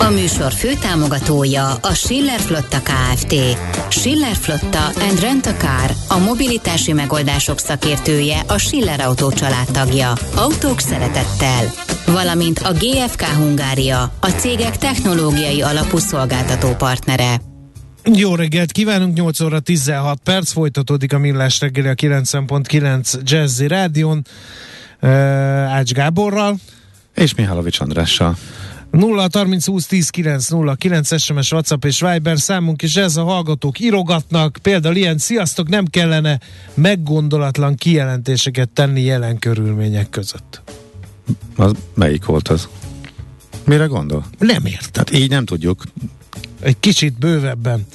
A műsor főtámogatója a Schiller Flotta Kft. Schiller Flotta and Rent a Car, a mobilitási megoldások szakértője, a Schiller Autó tagja. Autók szeretettel. Valamint a GFK Hungária, a cégek technológiai alapú szolgáltató partnere. Jó reggelt kívánunk, 8 óra 16 perc, folytatódik a Millás reggeli a 9.9 Jazzy Rádion, Ács Gáborral. És Mihálovics Andrással. 0 30 20 10 9 0 9 SMS, WhatsApp és Viber számunk is ez a hallgatók írogatnak, például ilyen sziasztok, nem kellene meggondolatlan kijelentéseket tenni jelen körülmények között. Az melyik volt az? Mire gondol? Nem értem. Hát így nem tudjuk. Egy kicsit bővebben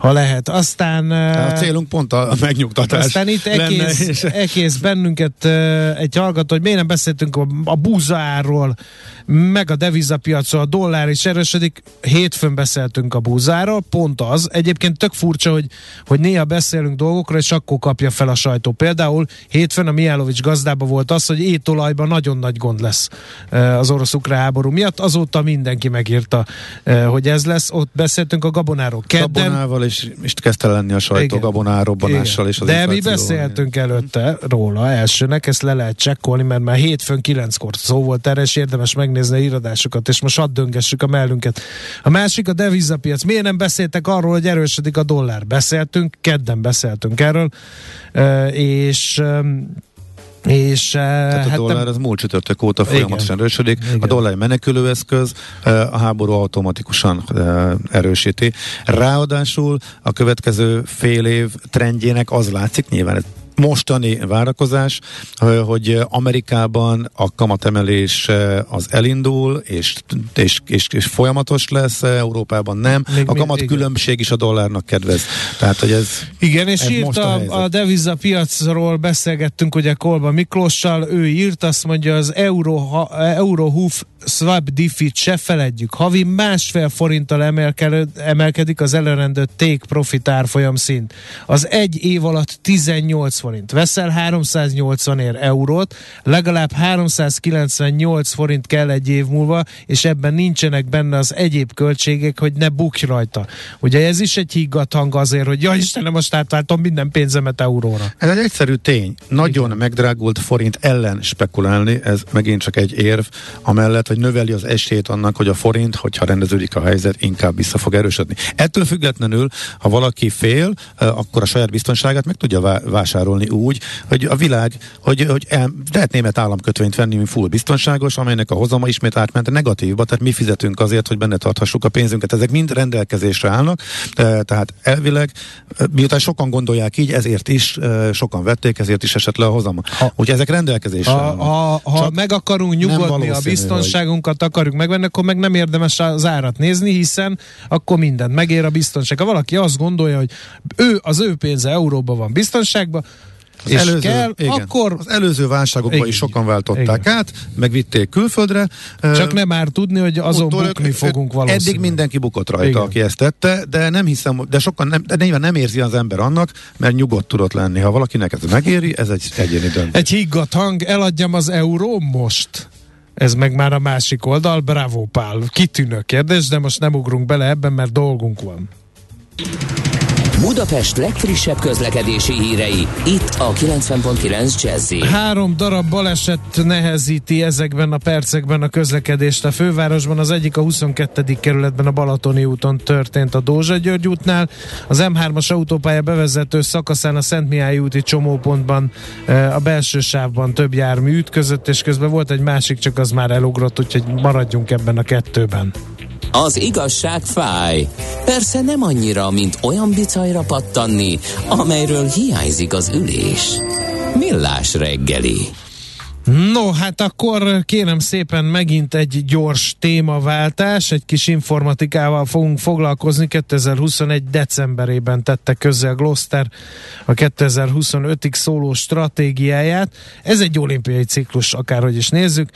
ha lehet. Aztán... A célunk pont a megnyugtatás Aztán itt egész, és... egész bennünket egy hallgató, hogy miért nem beszéltünk a, a búzáról, meg a devizapiacról, a dollár is erősödik. Hétfőn beszéltünk a búzáról, pont az. Egyébként tök furcsa, hogy, hogy néha beszélünk dolgokról, és akkor kapja fel a sajtó. Például hétfőn a Mijálovics gazdában volt az, hogy étolajban nagyon nagy gond lesz az orosz-ukrán háború miatt. Azóta mindenki megírta, hogy ez lesz. Ott beszéltünk a gabonáról. Kedden, Gabonával és, és kezdte lenni a sajtó Igen. gabonár robbanással és az De mi beszéltünk előtte róla elsőnek, ezt le lehet csekkolni, mert már hétfőn kilenckor szó volt erre, és érdemes megnézni a iradásokat, és most hadd döngessük a mellünket. A másik a devizapiac. Miért nem beszéltek arról, hogy erősödik a dollár? Beszéltünk, kedden beszéltünk erről, és és, Tehát a hát dollár az múlt csütörtök óta folyamatosan erősödik. Igen. A dollár menekülőeszköz, a háború automatikusan erősíti. Ráadásul a következő fél év trendjének az látszik, nyilván mostani várakozás, hogy Amerikában a kamatemelés az elindul, és, és, és, és folyamatos lesz, Európában nem. Még, a kamat különbség is a dollárnak kedvez. Tehát, hogy ez Igen, és ez írt a, a, a deviza piacról beszélgettünk ugye Kolba Miklóssal, ő írt, azt mondja, az Euro, ha, Euro Hoof swap diffit se feledjük. Havi másfél forinttal emelkedik az előrendő take profit árfolyam szint. Az egy év alatt 18 forint. Veszel 380 ér eurót, legalább 398 forint kell egy év múlva, és ebben nincsenek benne az egyéb költségek, hogy ne bukj rajta. Ugye ez is egy higgadt hang azért, hogy ja Istenem, most átváltom minden pénzemet euróra. Ez egy egyszerű tény. Nagyon Igen. megdrágult forint ellen spekulálni, ez megint csak egy érv, amellett, hogy növeli az esélyt annak, hogy a forint, hogyha rendeződik a helyzet, inkább vissza fog erősödni. Ettől függetlenül, ha valaki fél, akkor a saját biztonságát meg tudja vásárolni úgy, hogy a világ, hogy, hogy el, lehet német államkötvényt venni, mint full biztonságos, amelynek a hozama ismét átment negatívba, tehát mi fizetünk azért, hogy benne tarthassuk a pénzünket. Ezek mind rendelkezésre állnak, tehát elvileg, miután sokan gondolják így, ezért is sokan vették, ezért is esett le a hozama. Ha, Úgyhogy ezek rendelkezésre ha, állnak. Ha, ha meg akarunk nyugodni a biztonságunkat, akarjuk megvenni, akkor meg nem érdemes az árat nézni, hiszen akkor mindent megér a biztonság. Ha valaki azt gondolja, hogy ő az ő pénze euróban van biztonságban, az és előző, kell, igen, akkor... Az előző válságokban igen, is sokan váltották igen. át, megvitték külföldre. Csak nem már tudni, hogy azon Uttól bukni ők, fogunk valószínűleg. Eddig mindenki bukott rajta, igen. aki ezt tette, de nem hiszem, de sokan nem, de nyilván nem érzi az ember annak, mert nyugodt tudott lenni. Ha valakinek ez megéri, ez egy egyéni döntés. Egy higgadt hang, eladjam az euró most? Ez meg már a másik oldal. Bravo, Pál. Kitűnő kérdés, de most nem ugrunk bele ebben, mert dolgunk van. Budapest legfrissebb közlekedési hírei, itt a 90.9 jazz Három darab baleset nehezíti ezekben a percekben a közlekedést a fővárosban. Az egyik a 22. kerületben a Balatoni úton történt a Dózsa György útnál. Az M3-as autópálya bevezető szakaszán a Szent Mihály úti csomópontban a belső sávban több jármű ütközött, és közben volt egy másik, csak az már elugrott, úgyhogy maradjunk ebben a kettőben. Az igazság fáj. Persze nem annyira, mint olyan bicajra pattanni, amelyről hiányzik az ülés. Millás reggeli. No, hát akkor kérem szépen megint egy gyors témaváltás, egy kis informatikával fogunk foglalkozni. 2021. decemberében tette közzel Gloster a 2025-ig szóló stratégiáját. Ez egy olimpiai ciklus, akárhogy is nézzük.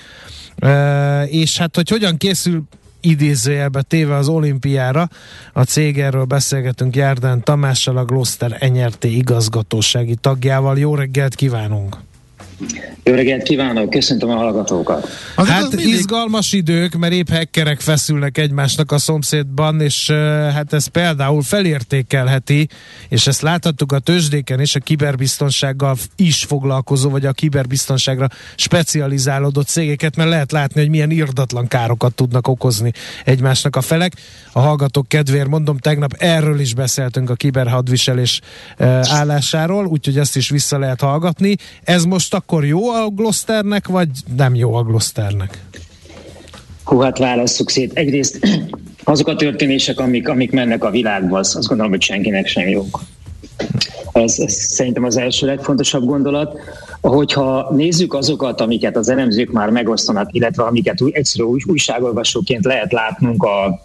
E, és hát, hogy hogyan készül idézőjelbe téve az olimpiára. A cég erről beszélgetünk Járdán Tamással, a Gloster NRT igazgatósági tagjával. Jó reggelt kívánunk! Jó reggelt kívánok, köszöntöm a hallgatókat. Az hát mindig... izgalmas idők, mert épp hekkerek feszülnek egymásnak a szomszédban, és hát ez például felértékelheti, és ezt láthattuk a tőzsdéken és a kiberbiztonsággal is foglalkozó, vagy a kiberbiztonságra specializálódott cégeket, mert lehet látni, hogy milyen irdatlan károkat tudnak okozni egymásnak a felek. A hallgatók kedvéért mondom, tegnap erről is beszéltünk a kiberhadviselés állásáról, úgyhogy ezt is vissza lehet hallgatni. Ez most akkor jó a Glosternek, vagy nem jó a Glosternek? Hú, hát válasszuk szét. Egyrészt azok a történések, amik, amik mennek a világban, az, azt gondolom, hogy senkinek sem jók. Ez, ez szerintem az első legfontosabb gondolat. Hogyha nézzük azokat, amiket az elemzők már megosztanak, illetve amiket új, egyszerű újságolvasóként lehet látnunk a,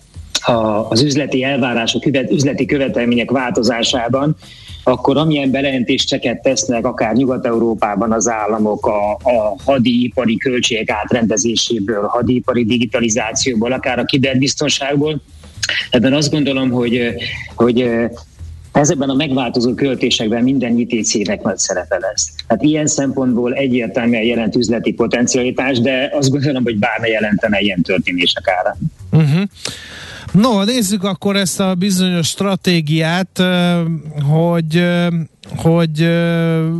a, az üzleti elvárások, üzleti követelmények változásában, akkor amilyen bejelentéseket tesznek akár Nyugat-Európában az államok a, a hadipari költségek átrendezéséből, hadipari digitalizációból, akár a kiberbiztonságból, ebben azt gondolom, hogy, hogy Ezekben a megváltozó költésekben minden ITC-nek nagy szerepe lesz. Hát ilyen szempontból egyértelműen jelent üzleti potencialitás, de azt gondolom, hogy bárne jelentene ilyen történések ára. Uh-huh. No, nézzük akkor ezt a bizonyos stratégiát, hogy hogy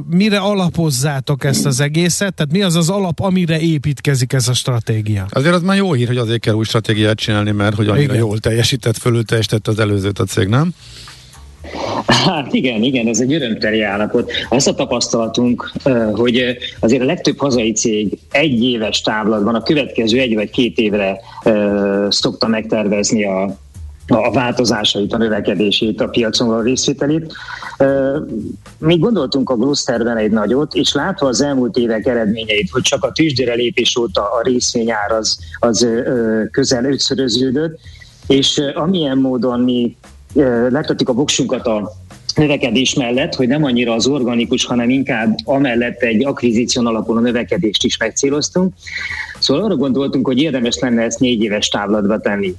mire alapozzátok ezt az egészet, tehát mi az az alap, amire építkezik ez a stratégia? Azért az már jó hír, hogy azért kell új stratégiát csinálni, mert hogy annyira Igen. jól teljesített, fölül teljesített az előzőt a cég, nem? Hát igen, igen, ez egy örömteli állapot. Azt a tapasztalatunk, hogy azért a legtöbb hazai cég egy éves távlatban a következő egy vagy két évre szokta megtervezni a, a változásait, a növekedését, a piacon a részvételét. Mi gondoltunk a Glusterben egy nagyot, és látva az elmúlt évek eredményeit, hogy csak a tűzsdére lépés óta a részvényár az, az közel ötszöröződött, és amilyen módon mi letettük a voksunkat a növekedés mellett, hogy nem annyira az organikus, hanem inkább amellett egy akvizíción alapuló növekedést is megcéloztunk. Szóval arra gondoltunk, hogy érdemes lenne ezt négy éves távlatba tenni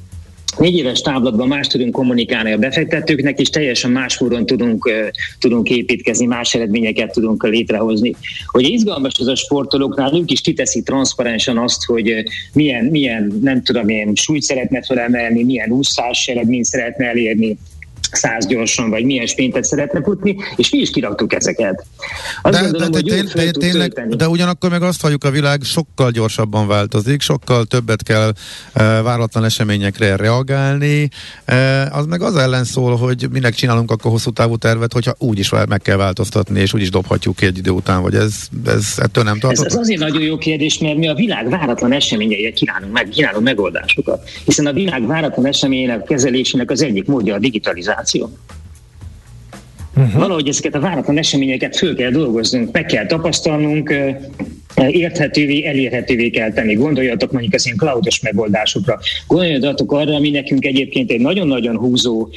négy éves táblatban más tudunk kommunikálni a befektetőknek, és teljesen más módon tudunk, tudunk építkezni, más eredményeket tudunk létrehozni. Hogy izgalmas az a sportolóknál, ők is kiteszik transzparensen azt, hogy milyen, milyen nem tudom én, súlyt szeretne felemelni, milyen úszás eredményt szeretne elérni, száz gyorsan, vagy milyen sprintet szeretne futni, és mi is kiraktuk ezeket. Azt de, gondolom, de, de, tény, tényleg, de ugyanakkor meg azt halljuk, a világ sokkal gyorsabban változik, sokkal többet kell e, váratlan eseményekre reagálni. E, az meg az ellen szól, hogy minek csinálunk akkor hosszú távú tervet, hogyha úgy is meg kell változtatni, és úgy is dobhatjuk egy idő után, vagy ez, ez ettől nem tartott? Ez, ez azért nagyon jó kérdés, mert mi a világ váratlan eseményeire kínálunk, meg, kínálunk megoldásokat. Hiszen a világ váratlan eseményének kezelésének az egyik módja a digitalizáció kommunikáció. Uh-huh. Valahogy ezeket a váratlan eseményeket föl kell dolgoznunk, meg kell tapasztalnunk, érthetővé, elérhetővé kell tenni. Gondoljatok mondjuk az ilyen cloudos megoldásokra. Gondoljatok arra, ami nekünk egyébként egy nagyon-nagyon húzó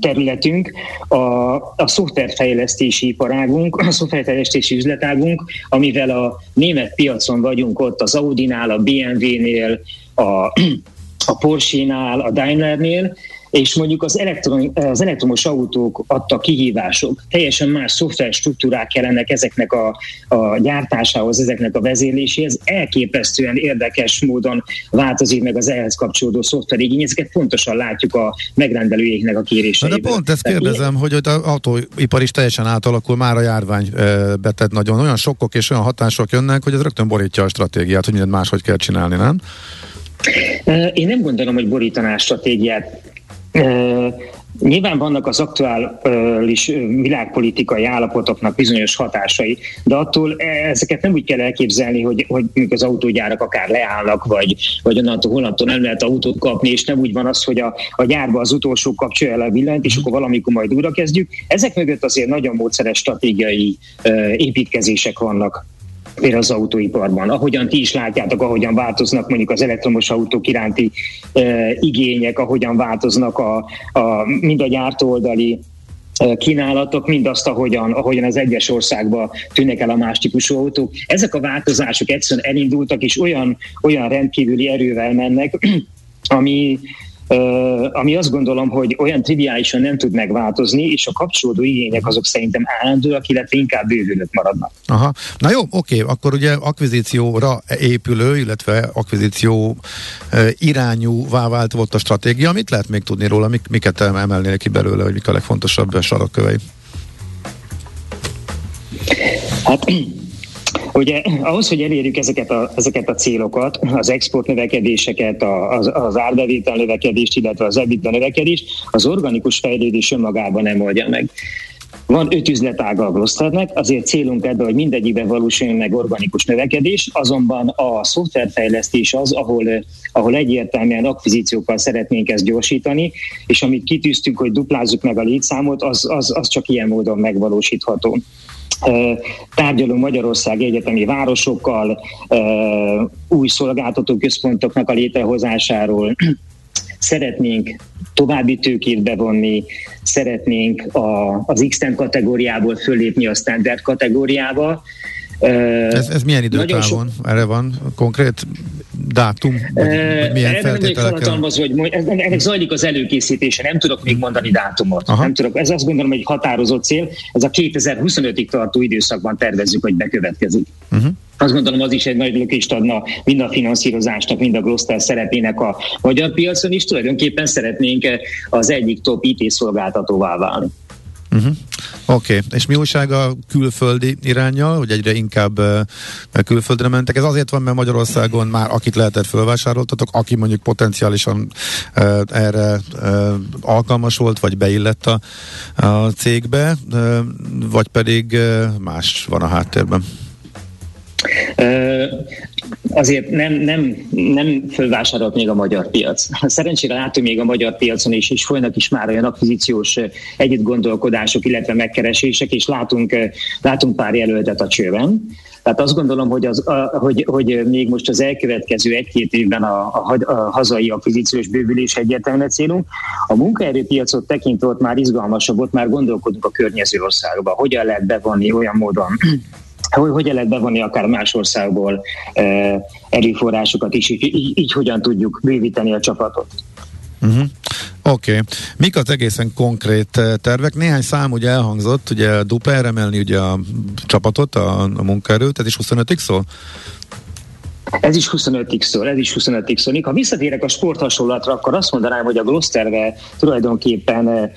területünk, a, a szoftverfejlesztési iparágunk, a szoftverfejlesztési üzletágunk, amivel a német piacon vagyunk ott az Audi-nál, a BMW-nél, a, a Porsche-nál, a Daimlernél, és mondjuk az, elektron, az elektromos autók adta kihívások, teljesen más szoftver struktúrák kellenek ezeknek a, a gyártásához, ezeknek a vezérléséhez, elképesztően érdekes módon változik meg az ehhez kapcsolódó szoftverigény, ezeket pontosan látjuk a megrendelőjéknek a kéréseiben. De pont ezt kérdezem, hogy az autóipar is teljesen átalakul, már a járvány betett nagyon, olyan sokkok és olyan hatások jönnek, hogy ez rögtön borítja a stratégiát, hogy mindent máshogy kell csinálni, nem? Én nem gondolom, hogy borítaná a stratégiát. Nyilván vannak az aktuális világpolitikai állapotoknak bizonyos hatásai, de attól ezeket nem úgy kell elképzelni, hogy, hogy az autógyárak akár leállnak, vagy, vagy onnantól holnaptól nem lehet autót kapni, és nem úgy van az, hogy a, a gyárba az utolsó kapcsolja el a villanyt, és akkor valamikor majd újra kezdjük. Ezek mögött azért nagyon módszeres stratégiai építkezések vannak például az autóiparban. Ahogyan ti is látjátok, ahogyan változnak mondjuk az elektromos autók iránti e, igények, ahogyan változnak a, a mind a gyártóoldali kínálatok, mindazt, ahogyan, ahogyan az egyes országban tűnnek el a más típusú autók. Ezek a változások egyszerűen elindultak, és olyan, olyan rendkívüli erővel mennek, ami, ami azt gondolom, hogy olyan triviálisan nem tud megváltozni, és a kapcsolódó igények azok szerintem állandóak, illetve inkább bővülők maradnak. Aha. Na jó, oké, akkor ugye akvizícióra épülő, illetve akvizíció irányúvá vált volt a stratégia. Mit lehet még tudni róla? Mik, miket emelnének ki belőle, hogy mik a legfontosabb sarokkövei? Hát Ugye ahhoz, hogy elérjük ezeket a, ezeket a célokat, az export növekedéseket, az, az árbevétel növekedést, illetve az EBITDA növekedést, az organikus fejlődés önmagában nem oldja meg. Van öt üzletága a Glosternek, azért célunk ebben, hogy mindegyikben valósuljon meg organikus növekedés, azonban a szoftverfejlesztés az, ahol, ahol egyértelműen akvizíciókkal szeretnénk ezt gyorsítani, és amit kitűztünk, hogy duplázzuk meg a létszámot, az, az, az csak ilyen módon megvalósítható tárgyalunk Magyarország egyetemi városokkal, új szolgáltató központoknak a létrehozásáról, szeretnénk további tőkét bevonni, szeretnénk a, az x kategóriából fölépni a standard kategóriába, ez, ez milyen időtávon? Sok... Erre van konkrét dátum? Vagy, vagy milyen Erre nem hogy ez, ennek zajlik az előkészítése, nem tudok még mondani dátumot. Aha. Nem tudok, ez azt gondolom, egy határozott cél, ez a 2025-ig tartó időszakban tervezzük, hogy bekövetkezik. Uh-huh. Azt gondolom, az is egy nagy lökést adna mind a finanszírozásnak, mind a Gloster szerepének a magyar piacon is. Tulajdonképpen szeretnénk az egyik top IT szolgáltatóvá válni. Uh-huh. Oké, okay. és mi újság a külföldi irányjal, hogy egyre inkább uh, külföldre mentek? Ez azért van, mert Magyarországon már akit lehetett fölvásároltatok, aki mondjuk potenciálisan uh, erre uh, alkalmas volt, vagy beillett a, a cégbe, vagy pedig más van a háttérben? Azért nem, nem, nem fölvásárolt még a magyar piac. Szerencsére látunk még a magyar piacon is, és folynak is már olyan akvizíciós együtt gondolkodások, illetve megkeresések, és látunk, látunk pár jelöltet a csőben. Tehát azt gondolom, hogy, az, a, hogy, hogy még most az elkövetkező egy-két évben a, a, a hazai akvizíciós bővülés egyértelműen célunk. A munkaerőpiacot tekintve ott már izgalmasabb, ott már gondolkodunk a környező országba, hogyan lehet bevonni olyan módon hogy hogyan lehet bevonni akár más országból erőforrásokat is, így, így hogyan tudjuk bővíteni a csapatot. Uh-huh. Oké. Okay. Mik az egészen konkrét tervek? Néhány szám ugye elhangzott, ugye duplára emelni ugye a csapatot, a, a munkaerőt, ez is 25-ig szól? Ez is 25-ig szól, ez is 25-ig szól. Ha visszatérek a sporthasonlatra, akkor azt mondanám, hogy a Glosterve tulajdonképpen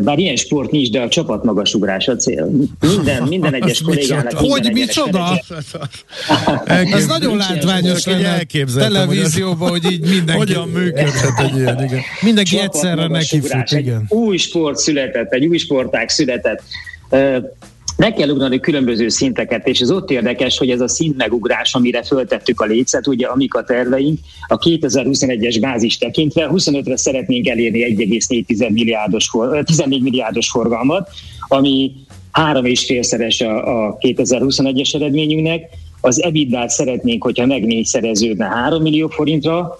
bár ilyen sport nincs, de a csapat magasugrás a cél. Minden, minden egyes kollégának. Hogy micsoda? Ez nagyon látványos lenne televízióban, hogy így mindenki... Hogyan működhet egy ilyen, igen. Mindenki egyszerre neki fut, igen. Egy új sport született, egy új sportág született meg kell ugrani különböző szinteket, és ez ott érdekes, hogy ez a szintmegugrás, amire föltettük a létszet, ugye amik a terveink, a 2021-es bázis tekintve 25-re szeretnénk elérni 1,4 milliárdos, 14 milliárdos forgalmat, ami három és félszeres a, a 2021-es eredményünknek, az ebitda szeretnénk, hogyha meg négyszereződne 3 millió forintra,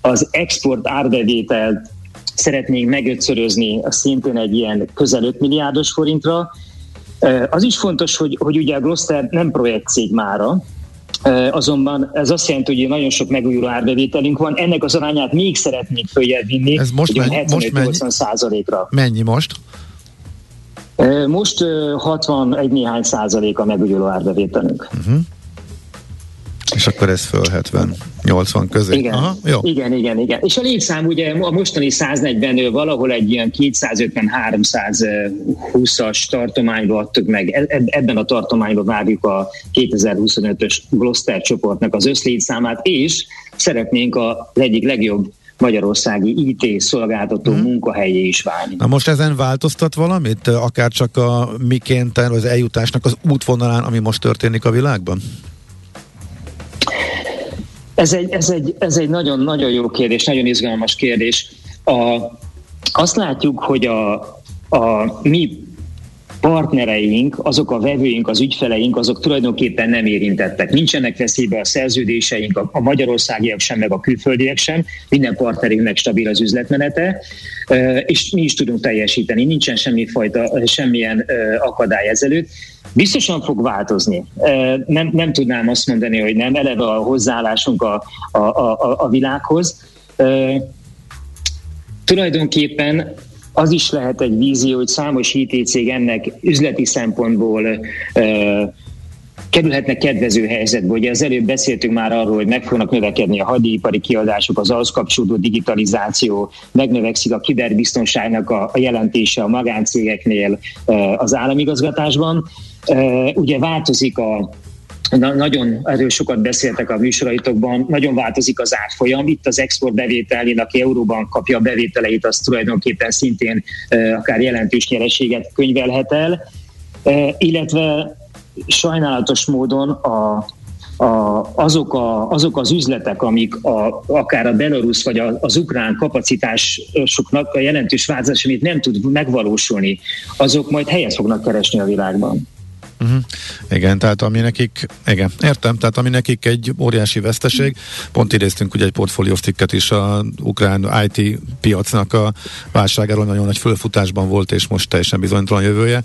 az export árbevételt szeretnénk megötszörözni szintén egy ilyen közel 5 milliárdos forintra, az is fontos, hogy, hogy ugye a Gloster nem projektcég mára, Azonban ez azt jelenti, hogy nagyon sok megújuló árbevételünk van, ennek az arányát még szeretnék följebb vinni, ez most mennyi, most mennyi, százalékra. Mennyi most? Most 61 néhány százalék a megújuló árbevételünk. Uh-huh. És akkor ez föl 70, 80 közé. Igen, Aha, jó. igen, igen, igen. És a létszám ugye a mostani 140-nől valahol egy ilyen 250-320-as tartományba adtuk meg. E, e, ebben a tartományban várjuk a 2025-ös Gloster csoportnak az összlétszámát, és szeretnénk a egyik legjobb magyarországi IT szolgáltató hmm. munkahelyé is válni. Na most ezen változtat valamit? Akár csak a miként az eljutásnak az útvonalán, ami most történik a világban? Ez egy, ez egy, ez egy nagyon, nagyon jó kérdés, nagyon izgalmas kérdés. A, azt látjuk, hogy a, a mi partnereink, azok a vevőink, az ügyfeleink, azok tulajdonképpen nem érintettek. Nincsenek veszélybe a szerződéseink, a, magyarországiak sem, meg a külföldiek sem. Minden partnerünknek stabil az üzletmenete, és mi is tudunk teljesíteni. Nincsen semmi fajta, semmilyen akadály ezelőtt. Biztosan fog változni. Nem, nem tudnám azt mondani, hogy nem. Eleve a hozzáállásunk a, a, a, a világhoz. Tulajdonképpen az is lehet egy vízió, hogy számos IT cég ennek üzleti szempontból kerülhetnek kedvező helyzetbe. Ugye az előbb beszéltünk már arról, hogy meg fognak növekedni a hadipari kiadások, az ahhoz kapcsolódó digitalizáció, megnövekszik a kiberbiztonságnak a, a jelentése a magáncégeknél az államigazgatásban. Ugye változik a, Na, nagyon erről sokat beszéltek a műsoraitokban, nagyon változik az árfolyam. Itt az export bevételén, aki euróban kapja a bevételeit, az tulajdonképpen szintén akár jelentős nyereséget könyvelhet el, illetve sajnálatos módon a, a, azok, a, azok az üzletek, amik a, akár a belarus vagy a, az ukrán kapacitásoknak a jelentős változás, amit nem tud megvalósulni, azok majd helyet fognak keresni a világban. Uh-huh. Igen, tehát ami nekik, igen, értem, tehát ami nekik egy óriási veszteség, pont idéztünk ugye egy portfóliósztikket is a ukrán IT piacnak a válságáról, nagyon nagy fölfutásban volt, és most teljesen bizonytalan jövője,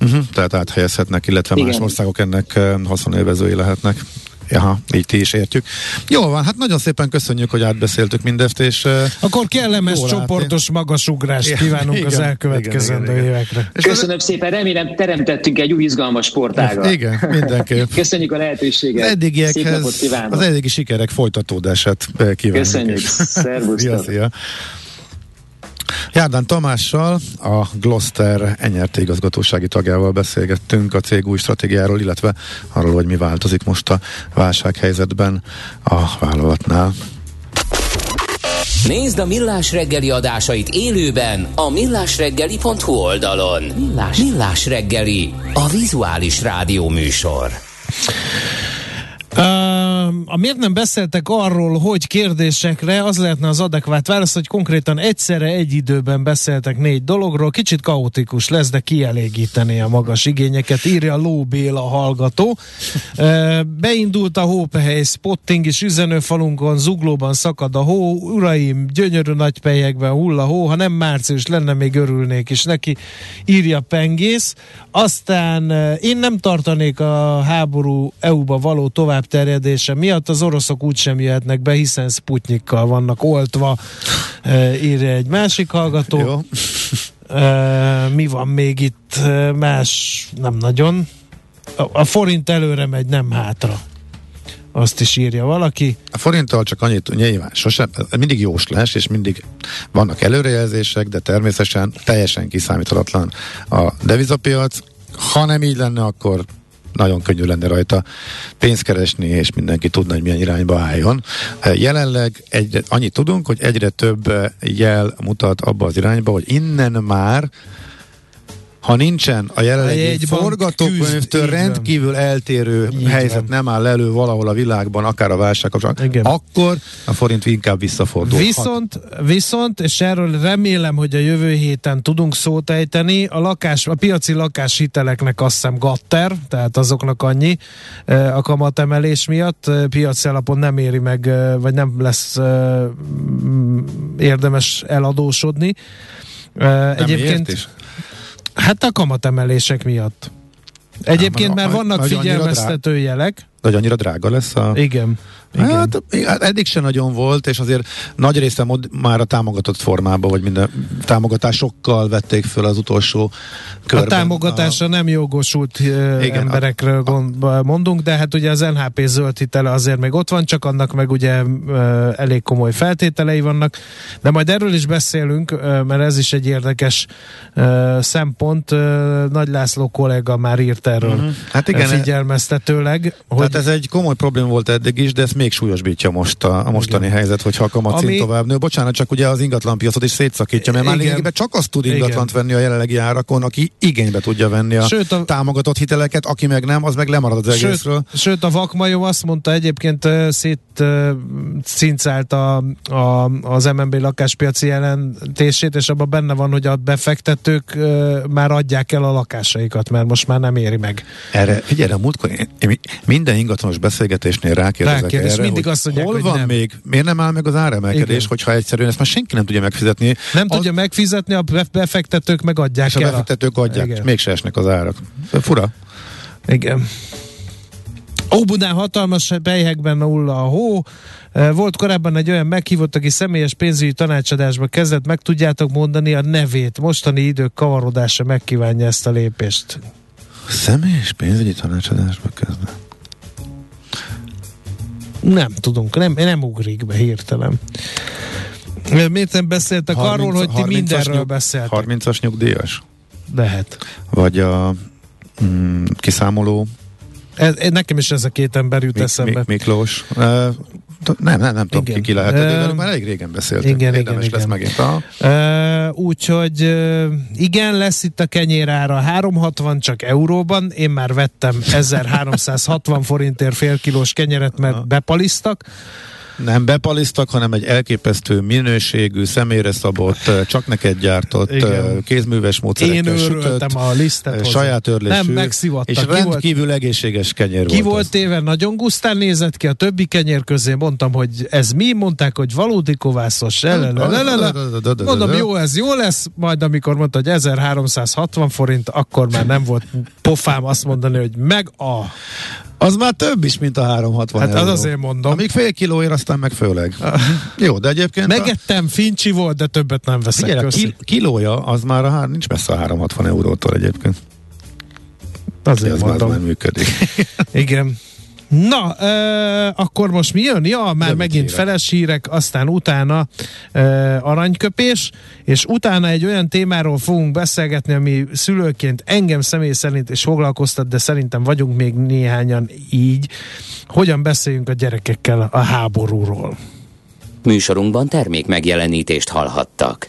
uh-huh. tehát áthelyezhetnek, illetve igen. más országok ennek eh, haszonélvezői lehetnek. Aha, így ti is értjük. Jó van, hát nagyon szépen köszönjük, hogy átbeszéltük mindezt, és... Akkor kellemes csoportos magasugrást kívánunk igen, az elkövetkezendő igen, igen, évekre. És Köszönöm az... szépen, remélem teremtettünk egy új izgalmas sportágat. Igen, mindenképp. Köszönjük a lehetőséget. Az eddigiekhez, az eddigi sikerek folytatódását kívánjuk. Köszönjük, szervusztok. Szia, szia. Járdán Tamással, a Gloster enyerté igazgatósági tagjával beszélgettünk a cég új stratégiáról, illetve arról, hogy mi változik most a válsághelyzetben a vállalatnál. Nézd a Millás reggeli adásait élőben a millásreggeli.hu oldalon. Millás, Millás reggeli, a vizuális rádió műsor. Uh, miért nem beszéltek arról, hogy kérdésekre az lehetne az adekvát válasz, hogy konkrétan egyszerre egy időben beszéltek négy dologról, kicsit kaotikus lesz, de kielégíteni a magas igényeket, írja Ló Béla hallgató. Beindult a hópehely spotting is üzenőfalunkon, zuglóban szakad a hó, uraim, gyönyörű nagypejekben hull a hó, ha nem március lenne, még örülnék is neki, írja Pengész. Aztán én nem tartanék a háború EU-ba való tovább terjedése miatt az oroszok úgysem jöhetnek be, hiszen Sputnikkal vannak oltva, e, írja egy másik hallgató. Jó. E, mi van még itt e, más? Nem nagyon. A, a forint előre megy, nem hátra. Azt is írja valaki. A forinttal csak annyit, nyilván sosem, mindig jóslás, és mindig vannak előrejelzések, de természetesen teljesen kiszámíthatatlan a devizapiac. Ha nem így lenne, akkor nagyon könnyű lenne rajta pénzt keresni, és mindenki tudna, hogy milyen irányba álljon. Jelenleg egyre, annyit tudunk, hogy egyre több jel mutat abba az irányba, hogy innen már ha nincsen a jelenlegi forgatókönyvtől rendkívül eltérő Így helyzet van. nem áll elő valahol a világban, akár a válság kapcsolatban, akkor a forint inkább visszafordul. Viszont, viszont, és erről remélem, hogy a jövő héten tudunk szót ejteni, a, lakás, a piaci lakáshiteleknek azt hiszem gatter, tehát azoknak annyi a kamatemelés miatt, piaci alapon nem éri meg, vagy nem lesz érdemes eladósodni. Nem Egyébként is? Hát a kamatemelések miatt. Egyébként már vannak figyelmeztető jelek. Hogy annyira drága lesz a... Igen. Igen. Hát, hát eddig se nagyon volt, és azért nagy része mod, már a támogatott formában, vagy minden támogatásokkal vették föl az utolsó körben. A támogatásra a... nem jogosult Igen, emberekről a... mondunk, de hát ugye az NHP zöld hitele azért még ott van, csak annak meg ugye elég komoly feltételei vannak, de majd erről is beszélünk, mert ez is egy érdekes szempont. Nagy László kollega már írt erről uh-huh. hát igen, figyelmeztetőleg, hogy ez egy komoly probléma volt eddig is, de ezt még súlyosbítja most a, a mostani Igen. helyzet, hogyha a kamatszint Ami... tovább nő. Bocsánat, csak ugye az ingatlanpiacot is szétszakítja, mert már lényegében csak azt tud ingatlant venni a jelenlegi árakon, aki igénybe tudja venni a, sőt, a támogatott hiteleket, aki meg nem, az meg lemarad az sőt, egészről. Sőt, a vakmajom azt mondta egyébként szét cincált a, a, az MNB lakáspiaci jelentését, és abban benne van, hogy a befektetők már adják el a lakásaikat, mert most már nem éri meg. Erre, figyelj, a múltkor én, én minden ingatlanos beszélgetésnél rákérdezek Rákérdez, erre, mindig azt mondják, hol van nem. még, miért nem áll meg az áremelkedés, Igen. hogyha egyszerűen ezt már senki nem tudja megfizetni. Nem az, tudja megfizetni, a befektetők meg adják és a befektetők adják, Igen. mégse esnek az árak. Fura. Igen. Óbudán hatalmas bejhekben hull a hó. E, volt korábban egy olyan meghívott, aki személyes pénzügyi tanácsadásba kezdett, meg tudjátok mondani a nevét. Mostani idők kavarodása megkívánja ezt a lépést. Személyes pénzügyi tanácsadásba kezdett? Nem tudunk, nem, nem ugrik be hirtelen. Miért nem beszéltek 30, arról, hogy ti mindenről nyug, beszéltek? 30-as nyugdíjas? Lehet. Vagy a mm, kiszámoló ez, nekem is ez a két ember jut Mik, eszembe. Mik, Miklós. Uh, nem, nem, nem tudom igen. ki, ki lehet, uh, már elég régen beszéltünk. Igen, igen, igen. lesz megint. Uh, Úgyhogy uh, igen, lesz itt a kenyérára 360 csak euróban. Én már vettem 1360 forintért fél kilós kenyeret, mert bepalisztak nem bepalisztak, hanem egy elképesztő minőségű, személyre szabott, csak neked gyártott, Igen. kézműves módszerekkel Én sütött, a lisztet saját örlésű, nem és rendkívül volt, egészséges kenyér ki volt. volt téve, nagyon gusztán nézett ki a többi kenyér közé, mondtam, hogy ez mi, mondták, hogy valódi kovászos, mondom, jó, ez jó lesz, majd amikor mondta, hogy 1360 forint, akkor már nem volt pofám azt mondani, hogy meg a az már több is, mint a 360 Hát euró. az azért mondom. Amíg fél kilóért, aztán meg főleg. Jó, de egyébként... Megettem, a... fincsi volt, de többet nem veszek. Figyelj, ki, kilója, az már a, hár, nincs messze a 360 eurótól egyébként. Azért az mondom. már működik. Igen. Na, e, akkor most mi jön? Ja, már Nem megint hírek. feles hírek, aztán utána e, aranyköpés, és utána egy olyan témáról fogunk beszélgetni, ami szülőként engem személy szerint is foglalkoztat, de szerintem vagyunk még néhányan így. Hogyan beszéljünk a gyerekekkel a háborúról? Műsorunkban termék megjelenítést hallhattak.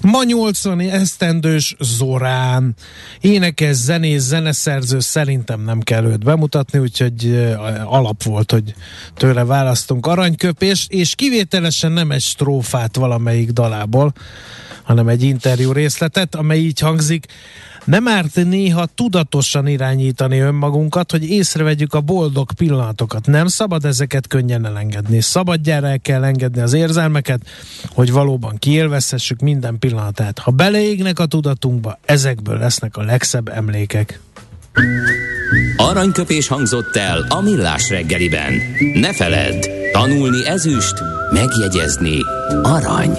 Ma 80 esztendős Zorán. Énekes, zenész, zeneszerző szerintem nem kell őt bemutatni, úgyhogy alap volt, hogy tőle választunk aranyköpést, és kivételesen nem egy strófát valamelyik dalából, hanem egy interjú részletet, amely így hangzik. Nem árt néha tudatosan irányítani önmagunkat, hogy észrevegyük a boldog pillanatokat. Nem szabad ezeket könnyen elengedni. Szabadjára el kell engedni az érzelmeket, hogy valóban kiélvezhessük minden pillanatát. Ha beleégnek a tudatunkba, ezekből lesznek a legszebb emlékek. Aranyköpés hangzott el a millás reggeliben. Ne feledd, tanulni ezüst, megjegyezni arany.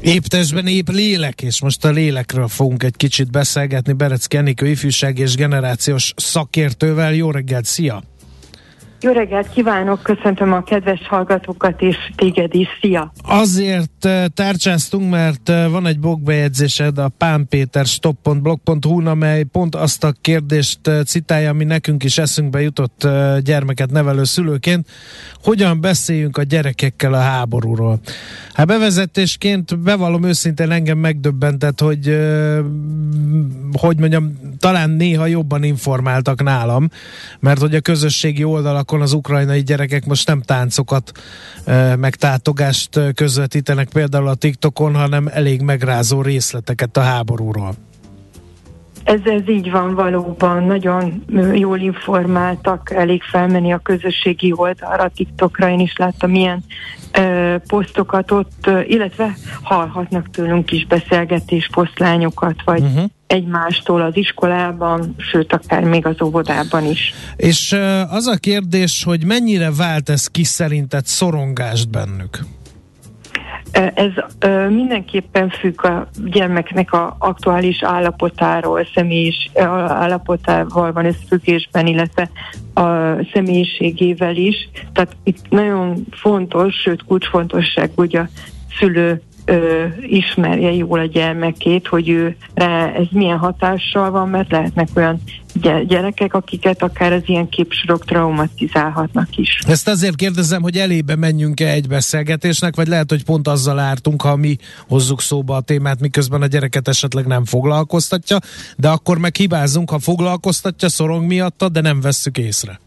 Épp testben épp lélek, és most a lélekről fogunk egy kicsit beszélgetni Berec Kenikő ifjúság és generációs szakértővel. Jó reggelt, szia! Jó reggelt kívánok, köszöntöm a kedves hallgatókat és téged is, szia! Azért eh, tárcsáztunk, mert eh, van egy blogbejegyzésed a pánpéterstop.blog.hu, amely pont azt a kérdést eh, citálja, ami nekünk is eszünkbe jutott gyermeket nevelő szülőként, hogyan beszéljünk a gyerekekkel a háborúról. Hát bevezetésként bevallom őszintén engem megdöbbentett, hogy hogy mondjam, talán néha jobban informáltak nálam, mert hogy a közösségi oldalak oldalakon az ukrajnai gyerekek most nem táncokat, meg tátogást közvetítenek például a TikTokon, hanem elég megrázó részleteket a háborúról. Ez, ez így van valóban, nagyon jól informáltak, elég felmenni a közösségi oldalra, TikTokra, én is láttam ilyen ö, posztokat ott, illetve hallhatnak tőlünk is beszélgetés posztlányokat, vagy uh-huh. egymástól az iskolában, sőt akár még az óvodában is. És az a kérdés, hogy mennyire vált ez ki szerinted szorongást bennük? Ez mindenképpen függ a gyermeknek a aktuális állapotáról, személyis állapotával van ez függésben, illetve a személyiségével is. Tehát itt nagyon fontos, sőt kulcsfontosság, hogy a szülő ö, ismerje jól a gyermekét, hogy ő rá ez milyen hatással van, mert lehetnek olyan gyerekek, akiket akár az ilyen képsorok traumatizálhatnak is. Ezt azért kérdezem, hogy elébe menjünk-e egy beszélgetésnek, vagy lehet, hogy pont azzal ártunk, ha mi hozzuk szóba a témát, miközben a gyereket esetleg nem foglalkoztatja, de akkor meg hibázunk, ha foglalkoztatja, szorong miatta, de nem vesszük észre.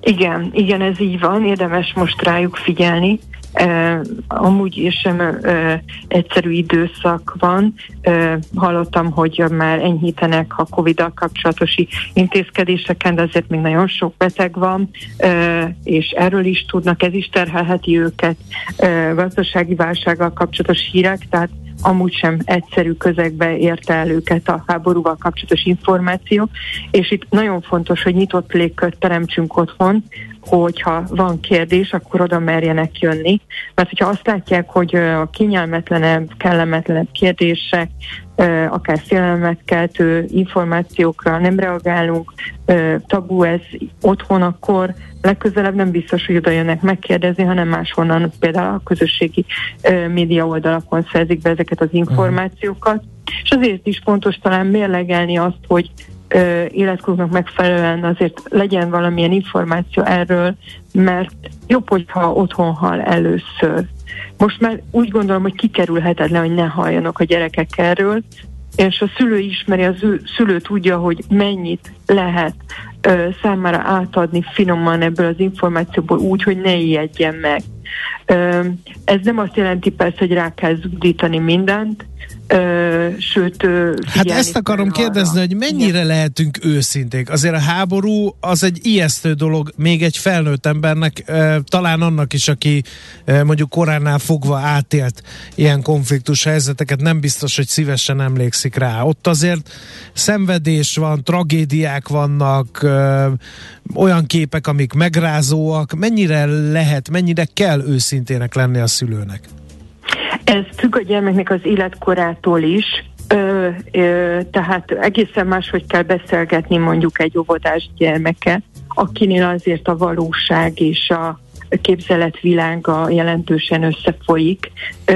Igen, igen, ez így van, érdemes most rájuk figyelni, Uh, amúgy sem uh, egyszerű időszak van. Uh, hallottam, hogy már enyhítenek a Covid-dal kapcsolatos intézkedéseken, de azért még nagyon sok beteg van, uh, és erről is tudnak, ez is terhelheti őket. Uh, gazdasági válsággal kapcsolatos hírek, tehát amúgy sem egyszerű közegbe érte el őket a háborúval kapcsolatos információ, és itt nagyon fontos, hogy nyitott légkört teremtsünk otthon, hogyha van kérdés, akkor oda merjenek jönni. Mert hogyha azt látják, hogy a kényelmetlenebb, kellemetlenebb kérdések, akár félelmet keltő információkra nem reagálunk, tabu ez otthon, akkor legközelebb nem biztos, hogy oda jönnek megkérdezni, hanem máshonnan, például a közösségi média oldalakon szerzik be ezeket az információkat. És azért is fontos talán mérlegelni azt, hogy életkoruknak megfelelően azért legyen valamilyen információ erről, mert jobb, hogyha otthon hal először. Most már úgy gondolom, hogy kikerülhetetlen, hogy ne halljanak a gyerekek erről, és a szülő ismeri, ő szülő tudja, hogy mennyit lehet ö, számára átadni finoman ebből az információból úgy, hogy ne ijedjen meg. Ö, ez nem azt jelenti persze, hogy rá kell zúdítani mindent, Ö, sőt, Hát ezt akarom kérdezni, arra. hogy mennyire Igen. lehetünk őszinték. Azért a háború az egy ijesztő dolog, még egy felnőtt embernek, talán annak is, aki mondjuk koránál fogva átélt ilyen konfliktus helyzeteket, nem biztos, hogy szívesen emlékszik rá. Ott azért szenvedés van, tragédiák vannak, olyan képek, amik megrázóak. Mennyire lehet, mennyire kell őszintének lenni a szülőnek? Ez függ a gyermeknek az életkorától is, Ö, ö, tehát egészen máshogy kell beszélgetni mondjuk egy óvodás gyermeke, akinél azért a valóság és a képzeletvilága jelentősen összefolyik. Ö,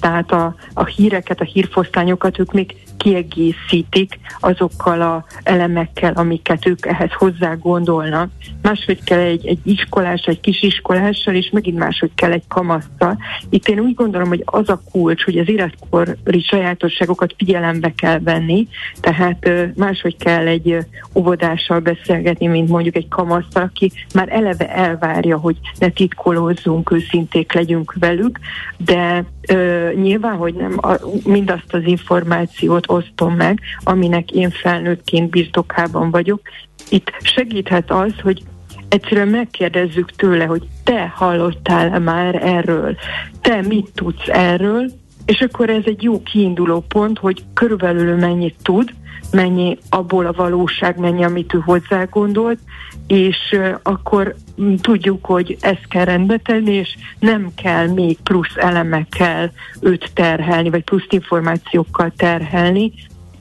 tehát a, a híreket, a hírfosztányokat ők még kiegészítik azokkal a elemekkel, amiket ők ehhez hozzá gondolnak. Máshogy kell egy, egy iskolás, egy kisiskolással, és megint máshogy kell egy kamasszal. Itt én úgy gondolom, hogy az a kulcs, hogy az életkori sajátosságokat figyelembe kell venni, tehát máshogy kell egy óvodással beszélgetni, mint mondjuk egy kamasszal, aki már eleve elvárja, hogy ne titkolózzunk, őszinték legyünk velük, de ö, nyilván, hogy nem a, mindazt az információt osztom meg, aminek én felnőttként birtokában vagyok. Itt segíthet az, hogy egyszerűen megkérdezzük tőle, hogy te hallottál már erről, te mit tudsz erről, és akkor ez egy jó kiinduló pont, hogy körülbelül mennyit tud, mennyi abból a valóság, mennyi, amit ő hozzá gondolt, és akkor tudjuk, hogy ezt kell rendbe tenni, és nem kell még plusz elemekkel őt terhelni, vagy plusz információkkal terhelni,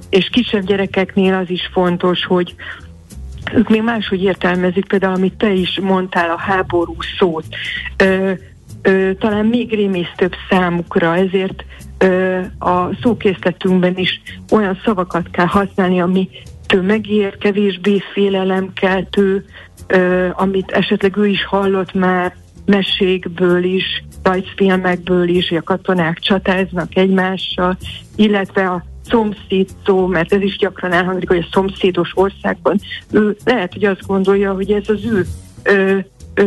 és kisebb gyerekeknél az is fontos, hogy ők még máshogy értelmezik, például amit te is mondtál, a háború szót. Ö, ö, talán még rémisztőbb számukra, ezért ö, a szókészletünkben is olyan szavakat kell használni, ami ő megér, kevésbé félelemkeltő, amit esetleg ő is hallott már mesékből is, rajzfilmekből is, hogy a katonák csatáznak egymással, illetve a szomszéd mert ez is gyakran elhangzik, hogy a szomszédos országban ő lehet, hogy azt gondolja, hogy ez az ő ö,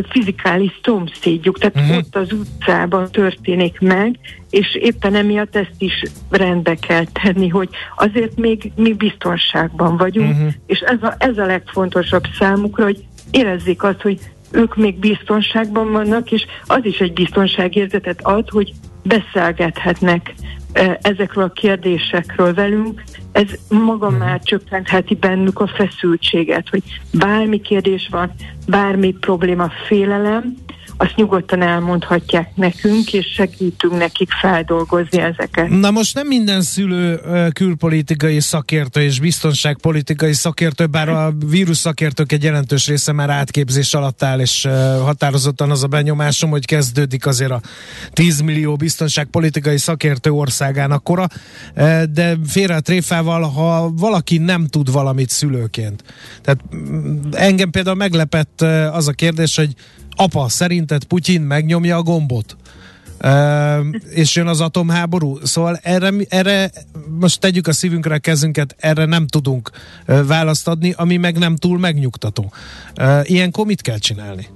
fizikális szomszédjuk, tehát uh-huh. ott az utcában történik meg, és éppen emiatt ezt is rendbe kell tenni, hogy azért még mi biztonságban vagyunk, uh-huh. és ez a, ez a legfontosabb számukra, hogy érezzék azt, hogy ők még biztonságban vannak, és az is egy biztonságérzetet ad, hogy beszélgethetnek ezekről a kérdésekről velünk, ez maga mhm. már csökkentheti bennük a feszültséget, hogy bármi kérdés van, bármi probléma, félelem, azt nyugodtan elmondhatják nekünk, és segítünk nekik feldolgozni ezeket. Na most nem minden szülő külpolitikai szakértő és biztonságpolitikai szakértő, bár a vírus szakértők egy jelentős része már átképzés alatt áll, és határozottan az a benyomásom, hogy kezdődik azért a 10 millió biztonságpolitikai szakértő országának kora, de félre a tréfával, ha valaki nem tud valamit szülőként. Tehát mm, engem például meglepett az a kérdés, hogy apa, szerinted Putyin megnyomja a gombot? Uh, és jön az atomháború. Szóval erre, erre most tegyük a szívünkre a kezünket, erre nem tudunk uh, választ adni, ami meg nem túl megnyugtató. Uh, ilyenkor mit kell csinálni?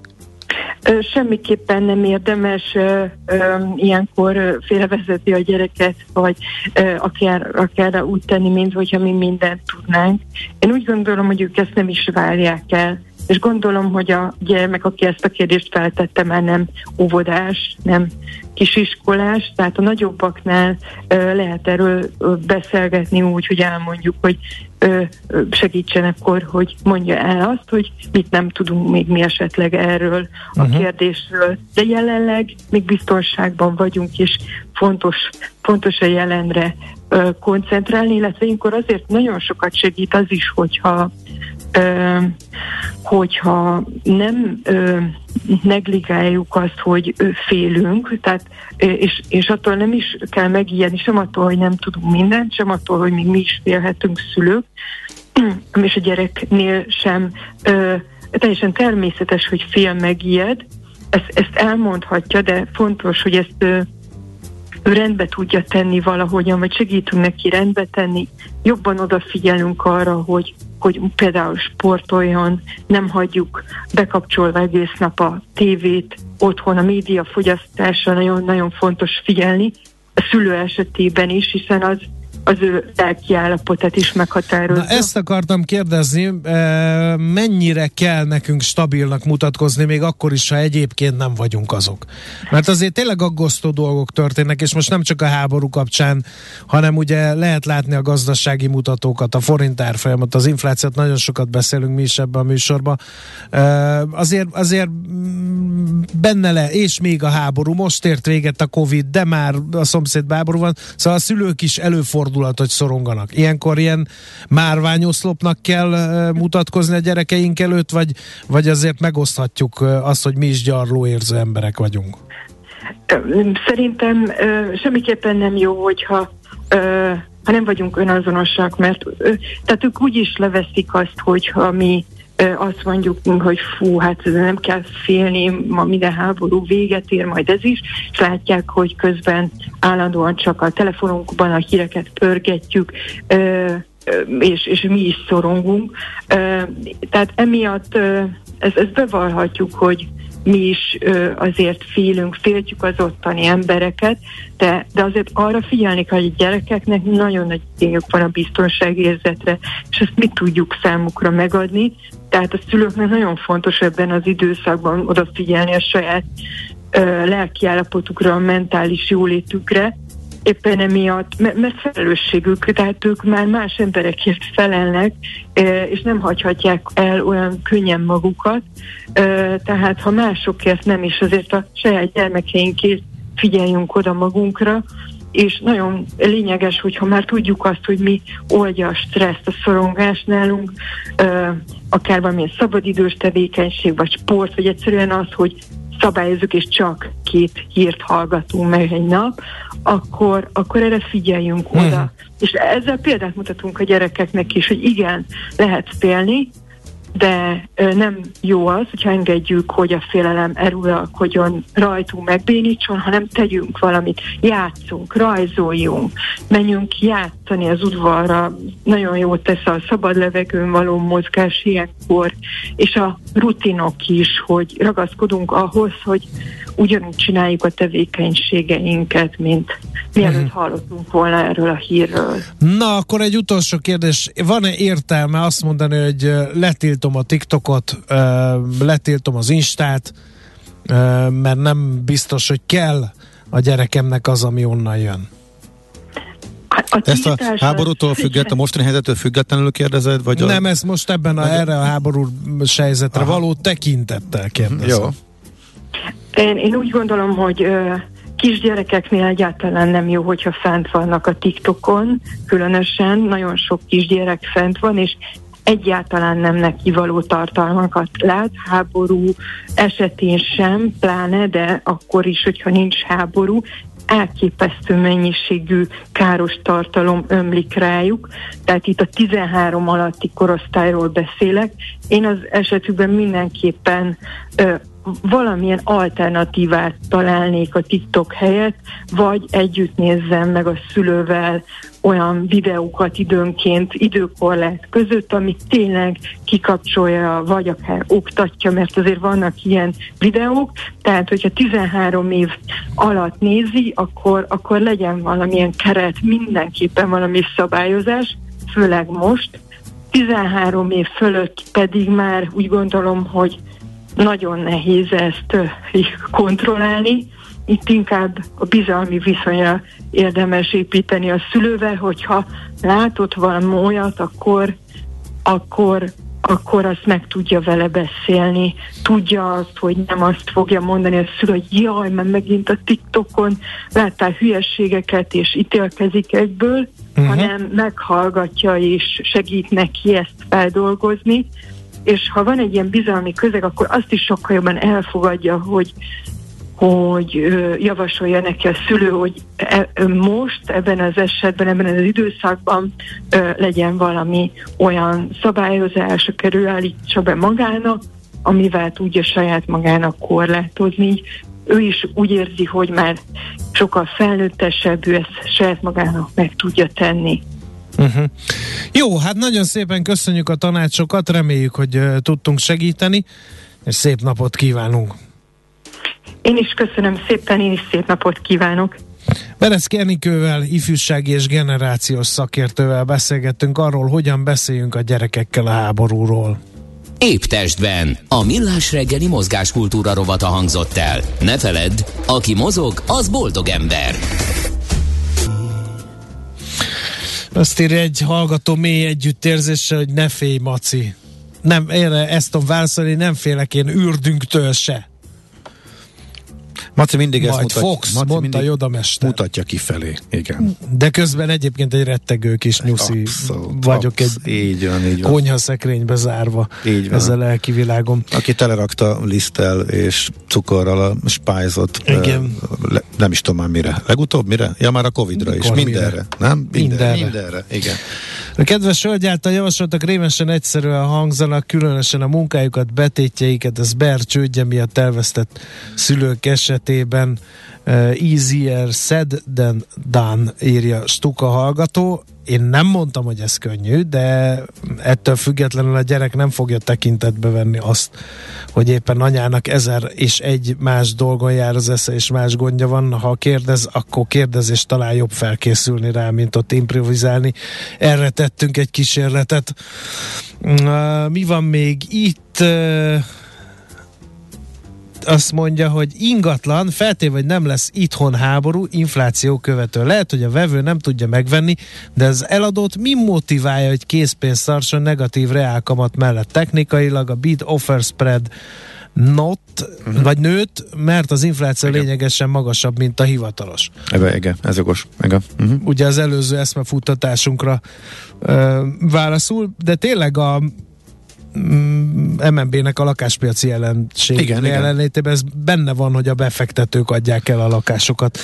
Semmiképpen nem érdemes uh, uh, ilyenkor félrevezetni a gyereket, vagy uh, akár, akár úgy tenni, mint hogyha mi mindent tudnánk. Én úgy gondolom, hogy ők ezt nem is várják el és gondolom, hogy a gyermek, aki ezt a kérdést feltette, már nem óvodás, nem kisiskolás, tehát a nagyobbaknál lehet erről beszélgetni úgy, hogy elmondjuk, hogy segítsen akkor, hogy mondja el azt, hogy mit nem tudunk még mi esetleg erről a uh-huh. kérdésről. De jelenleg még biztonságban vagyunk, és fontos, fontos a jelenre koncentrálni, illetve ilyenkor azért nagyon sokat segít az is, hogyha ö, hogyha nem ö, negligáljuk azt, hogy félünk, tehát, és, és attól nem is kell megijedni, sem attól, hogy nem tudunk mindent, sem attól, hogy még mi is félhetünk szülők, és a gyereknél sem. Ö, teljesen természetes, hogy fél megijed, ezt, ezt elmondhatja, de fontos, hogy ezt ő rendbe tudja tenni valahogyan, vagy segítünk neki rendbe tenni, jobban odafigyelünk arra, hogy hogy például sportoljon, nem hagyjuk bekapcsolva egész nap a tévét, otthon a média fogyasztása nagyon-nagyon fontos figyelni, a szülő esetében is, hiszen az az ő lelki állapotát is meghatározza. Na ezt akartam kérdezni, mennyire kell nekünk stabilnak mutatkozni, még akkor is, ha egyébként nem vagyunk azok. Mert azért tényleg aggasztó dolgok történnek, és most nem csak a háború kapcsán, hanem ugye lehet látni a gazdasági mutatókat, a forint árfolyamat, az inflációt, nagyon sokat beszélünk mi is ebben a műsorban. Azért, azért mm, benne le, és még a háború, most ért véget a Covid, de már a szomszéd háború van, szóval a szülők is előfordul fordulat, hogy szoronganak. Ilyenkor ilyen márványoszlopnak kell mutatkozni a gyerekeink előtt, vagy, vagy azért megoszthatjuk azt, hogy mi is gyarló érző emberek vagyunk? Szerintem semmiképpen nem jó, hogyha ha nem vagyunk önazonosak, mert tehát ők úgy is leveszik azt, hogyha mi azt mondjuk, hogy fú, hát nem kell félni, ma minden háború véget ér, majd ez is, és látják, hogy közben állandóan csak a telefonunkban a híreket pörgetjük, és, és mi is szorongunk. Tehát emiatt ezt, ezt bevallhatjuk, hogy mi is ö, azért félünk, féltjük az ottani embereket, de, de azért arra figyelni kell, hogy a gyerekeknek nagyon nagy igényük van a biztonságérzetre, és ezt mi tudjuk számukra megadni. Tehát a szülőknek nagyon fontos ebben az időszakban odafigyelni a saját ö, lelkiállapotukra, a mentális jólétükre, éppen emiatt, mert felelősségük, tehát ők már más emberekért felelnek, és nem hagyhatják el olyan könnyen magukat, tehát ha másokért nem is, azért a saját gyermekeinkért figyeljünk oda magunkra, és nagyon lényeges, hogyha már tudjuk azt, hogy mi oldja a stresszt, a szorongást nálunk, akár valamilyen szabadidős tevékenység, vagy sport, vagy egyszerűen az, hogy szabályozunk, és csak két hírt hallgatunk meg egy nap, akkor, akkor erre figyeljünk hmm. oda. És ezzel példát mutatunk a gyerekeknek is, hogy igen, lehet félni, de nem jó az, hogyha engedjük, hogy a félelem erőlkodjon rajtunk, megbénítson, hanem tegyünk valamit, játszunk, rajzoljunk, menjünk játszani az udvarra, nagyon jó tesz a szabad levegőn való mozgás ilyenkor, és a rutinok is, hogy ragaszkodunk ahhoz, hogy ugyanúgy csináljuk a tevékenységeinket, mint mielőtt uh-huh. hallottunk volna erről a hírről. Na, akkor egy utolsó kérdés. Van-e értelme azt mondani, hogy letiltom a TikTokot, letiltom az Instát, mert nem biztos, hogy kell a gyerekemnek az, ami onnan jön? A Ezt a háborútól független, a mostani helyzettől függetlenül kérdezed? Vagy nem, a... ez most ebben a, erre a háború helyzetre Aha. való tekintettel kérdezem. Jó. Én, én úgy gondolom, hogy ö, kisgyerekeknél egyáltalán nem jó, hogyha fent vannak a TikTokon, különösen nagyon sok kisgyerek fent van, és egyáltalán nem neki való tartalmakat lát, háború esetén sem, pláne, de akkor is, hogyha nincs háború, elképesztő mennyiségű káros tartalom ömlik rájuk, tehát itt a 13 alatti korosztályról beszélek. Én az esetükben mindenképpen valamilyen alternatívát találnék a TikTok helyett, vagy együtt nézzem meg a szülővel olyan videókat időnként, időkorlát között, amit tényleg kikapcsolja, vagy akár oktatja, mert azért vannak ilyen videók, tehát hogyha 13 év alatt nézi, akkor, akkor legyen valamilyen keret, mindenképpen valami szabályozás, főleg most. 13 év fölött pedig már úgy gondolom, hogy nagyon nehéz ezt kontrollálni. Itt inkább a bizalmi viszonya érdemes építeni a szülővel, hogyha látott valami olyat, akkor, akkor, akkor azt meg tudja vele beszélni. Tudja azt, hogy nem azt fogja mondani a szülő, hogy jaj, mert megint a TikTokon láttál hülyeségeket, és ítélkezik egyből, uh-huh. hanem meghallgatja és segít neki ezt feldolgozni és ha van egy ilyen bizalmi közeg, akkor azt is sokkal jobban elfogadja, hogy hogy javasolja neki a szülő, hogy e, most ebben az esetben, ebben az időszakban legyen valami olyan szabályozás, akár állítsa be magának, amivel tudja saját magának korlátozni. Ő is úgy érzi, hogy már sokkal felnőttesebb, ő ezt saját magának meg tudja tenni. Uh-huh. Jó, hát nagyon szépen köszönjük a tanácsokat, reméljük, hogy uh, tudtunk segíteni, és szép napot kívánunk. Én is köszönöm szépen, én is szép napot kívánok. Bereszki Enikővel, ifjúsági és generációs szakértővel beszélgettünk arról, hogyan beszéljünk a gyerekekkel a háborúról. Épp testben. A millás reggeli mozgáskultúra rovata hangzott el. Ne feledd, aki mozog, az boldog ember. Azt írja egy hallgató mély együttérzéssel, hogy ne félj, Maci. Nem, erre ezt tudom válaszolni, nem félek én ürdünktől se. Maci mindig Majd ezt mutatja. Fox, Maci mondta Joda mester. Mutatja kifelé, igen. De közben egyébként egy rettegő kis nyuszi abszolút, vagyok abszolút, egy így van, így van. konyha szekrénybe zárva így van. ezzel a lelki világom. Aki telerakta liszttel és cukorral a spájzot, igen. Nem is tudom már mire. Legutóbb mire? Ja már a Covid-ra Mikor is. Mindenre. Mire? Nem? Mindenre. Mindenre. Igen. A kedves hölgy által javasoltak rémesen egyszerűen hangzanak, különösen a munkájukat, betétjeiket, az Ber csődje miatt elvesztett szülők esetében easier said than done, írja Stuka hallgató. Én nem mondtam, hogy ez könnyű, de ettől függetlenül a gyerek nem fogja tekintetbe venni azt, hogy éppen anyának ezer és egy más dolgon jár az esze, és más gondja van. Ha kérdez, akkor kérdez, és talán jobb felkészülni rá, mint ott improvizálni. Erre tettünk egy kísérletet. Uh, mi van még itt? Uh, azt mondja, hogy ingatlan, feltéve, hogy nem lesz itthon háború, infláció követő. Lehet, hogy a vevő nem tudja megvenni, de az eladót mi motiválja, hogy készpénzt tartson negatív reálkamat mellett? Technikailag a bid offer spread not, uh-huh. vagy nőtt, mert az infláció igen. lényegesen magasabb, mint a hivatalos. Ebe, igen, ez okos. Igen. Uh-huh. Ugye az előző eszmefuttatásunkra uh, válaszul, de tényleg a MNB-nek a lakáspiaci jelenség igen, jelenlétében ez benne van, hogy a befektetők adják el a lakásokat.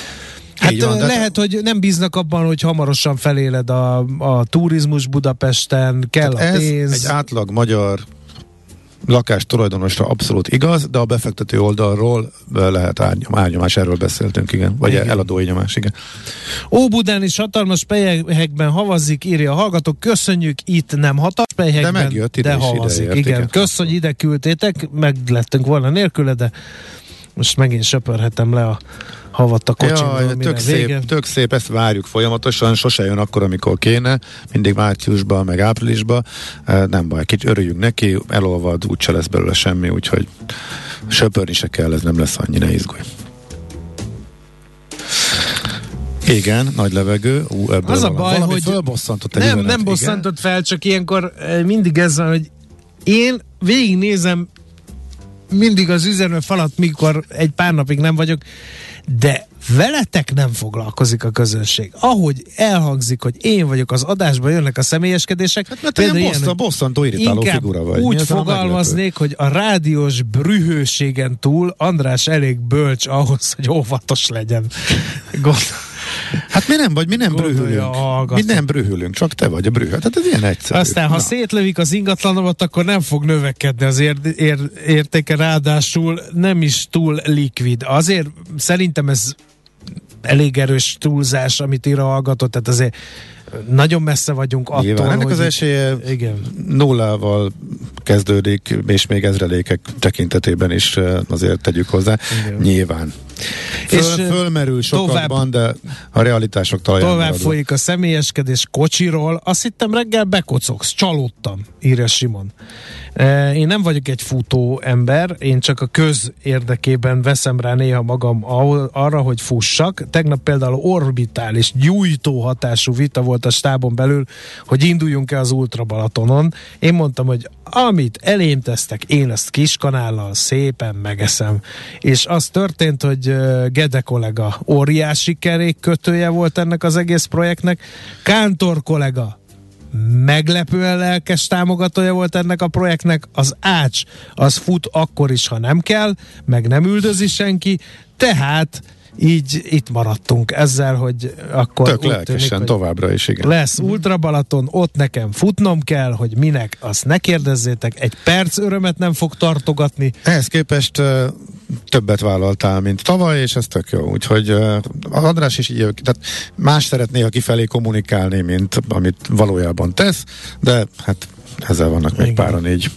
Hát van, lehet, de... hogy nem bíznak abban, hogy hamarosan feléled a, a turizmus Budapesten, kell Tehát a pénz. egy átlag magyar lakás tulajdonosra abszolút igaz, de a befektető oldalról lehet árnyomás, erről beszéltünk, igen. Vagy igen. eladói nyomás, igen. Óbudán is hatalmas pelyhekben havazik, írja a hallgatók, köszönjük, itt nem hatalmas pelyhekben, de, megjött, ide de havazik. Ide igen, köszönjük, ide küldtétek, meg lettünk volna nélküle, de most megint söpörhetem le a havat a kocsimból, ja, tök szép, tök szép, ezt várjuk folyamatosan, sose jön akkor, amikor kéne, mindig márciusban, meg áprilisban, nem baj, kicsit örüljünk neki, elolvad, úgyse lesz belőle semmi, úgyhogy söpörni se kell, ez nem lesz annyira izgulj. Igen, nagy levegő. Ú, ebből az a baj, valami hogy fölbosszantott nem, üzenet, nem bosszantott fel, csak ilyenkor mindig ez van, hogy én végignézem mindig az üzenő falat, mikor egy pár napig nem vagyok, de veletek nem foglalkozik a közönség. Ahogy elhangzik, hogy én vagyok az adásban, jönnek a személyeskedések. Hát mert ilyen bosszan, bosszantó irritáló figura vagy. Úgy fogalmaznék, hogy a rádiós brühőségen túl András elég bölcs ahhoz, hogy óvatos legyen. Gond. Hát mi nem vagy, mi nem brühülünk. Mi nem brühülünk, csak te vagy a brühő. Hát ez ilyen egyszerű. Aztán, ha Na. szétlövik az ingatlanomat, akkor nem fog növekedni az ér, ér, értéke, ráadásul nem is túl likvid. Azért szerintem ez elég erős túlzás, amit ír a hallgatott, tehát azért nagyon messze vagyunk attól, Nyilván, ennek az esélye igen. nullával kezdődik, és még ezrelékek tekintetében is azért tegyük hozzá. Igen. Nyilván. Föl, és fölmerül sokakban, tovább, de a realitások talaján Tovább maradva. folyik a személyeskedés kocsiról. Azt hittem reggel bekocogsz, csalódtam, írja Simon. Én nem vagyok egy futó ember, én csak a köz érdekében veszem rá néha magam arra, hogy fussak. Tegnap például orbitális, gyújtó hatású vita volt a stábon belül, hogy induljunk-e az Ultra Balatonon. Én mondtam, hogy amit elém tesztek, én ezt kiskanállal szépen megeszem. És az történt, hogy Gede kollega óriási kerék kötője volt ennek az egész projektnek. Kántor kollega meglepően lelkes támogatója volt ennek a projektnek. Az Ács az fut akkor is, ha nem kell, meg nem üldözi senki, tehát így itt maradtunk ezzel, hogy akkor Tök lelkesen tűnik, továbbra is, igen. Lesz Ultra Balaton, ott nekem futnom kell, hogy minek, azt ne kérdezzétek, egy perc örömet nem fog tartogatni. Ehhez képest uh, többet vállaltál, mint tavaly, és ez tök jó. Úgyhogy uh, az András is így, tehát más szeretné, ha kifelé kommunikálni, mint amit valójában tesz, de hát ezzel vannak igen. még páran így.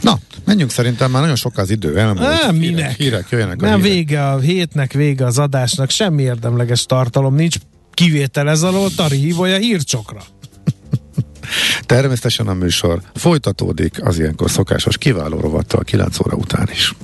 Na, menjünk szerintem már nagyon sok az idő. Elmúlt. Nem, minek? Hírek, hírek jöjjenek a Nem, hírek. vége a hétnek, vége az adásnak, semmi érdemleges tartalom nincs. Kivétel ez alól, Tari hívója hírcsokra. Természetesen a műsor folytatódik az ilyenkor szokásos kiváló rovattal 9 óra után is.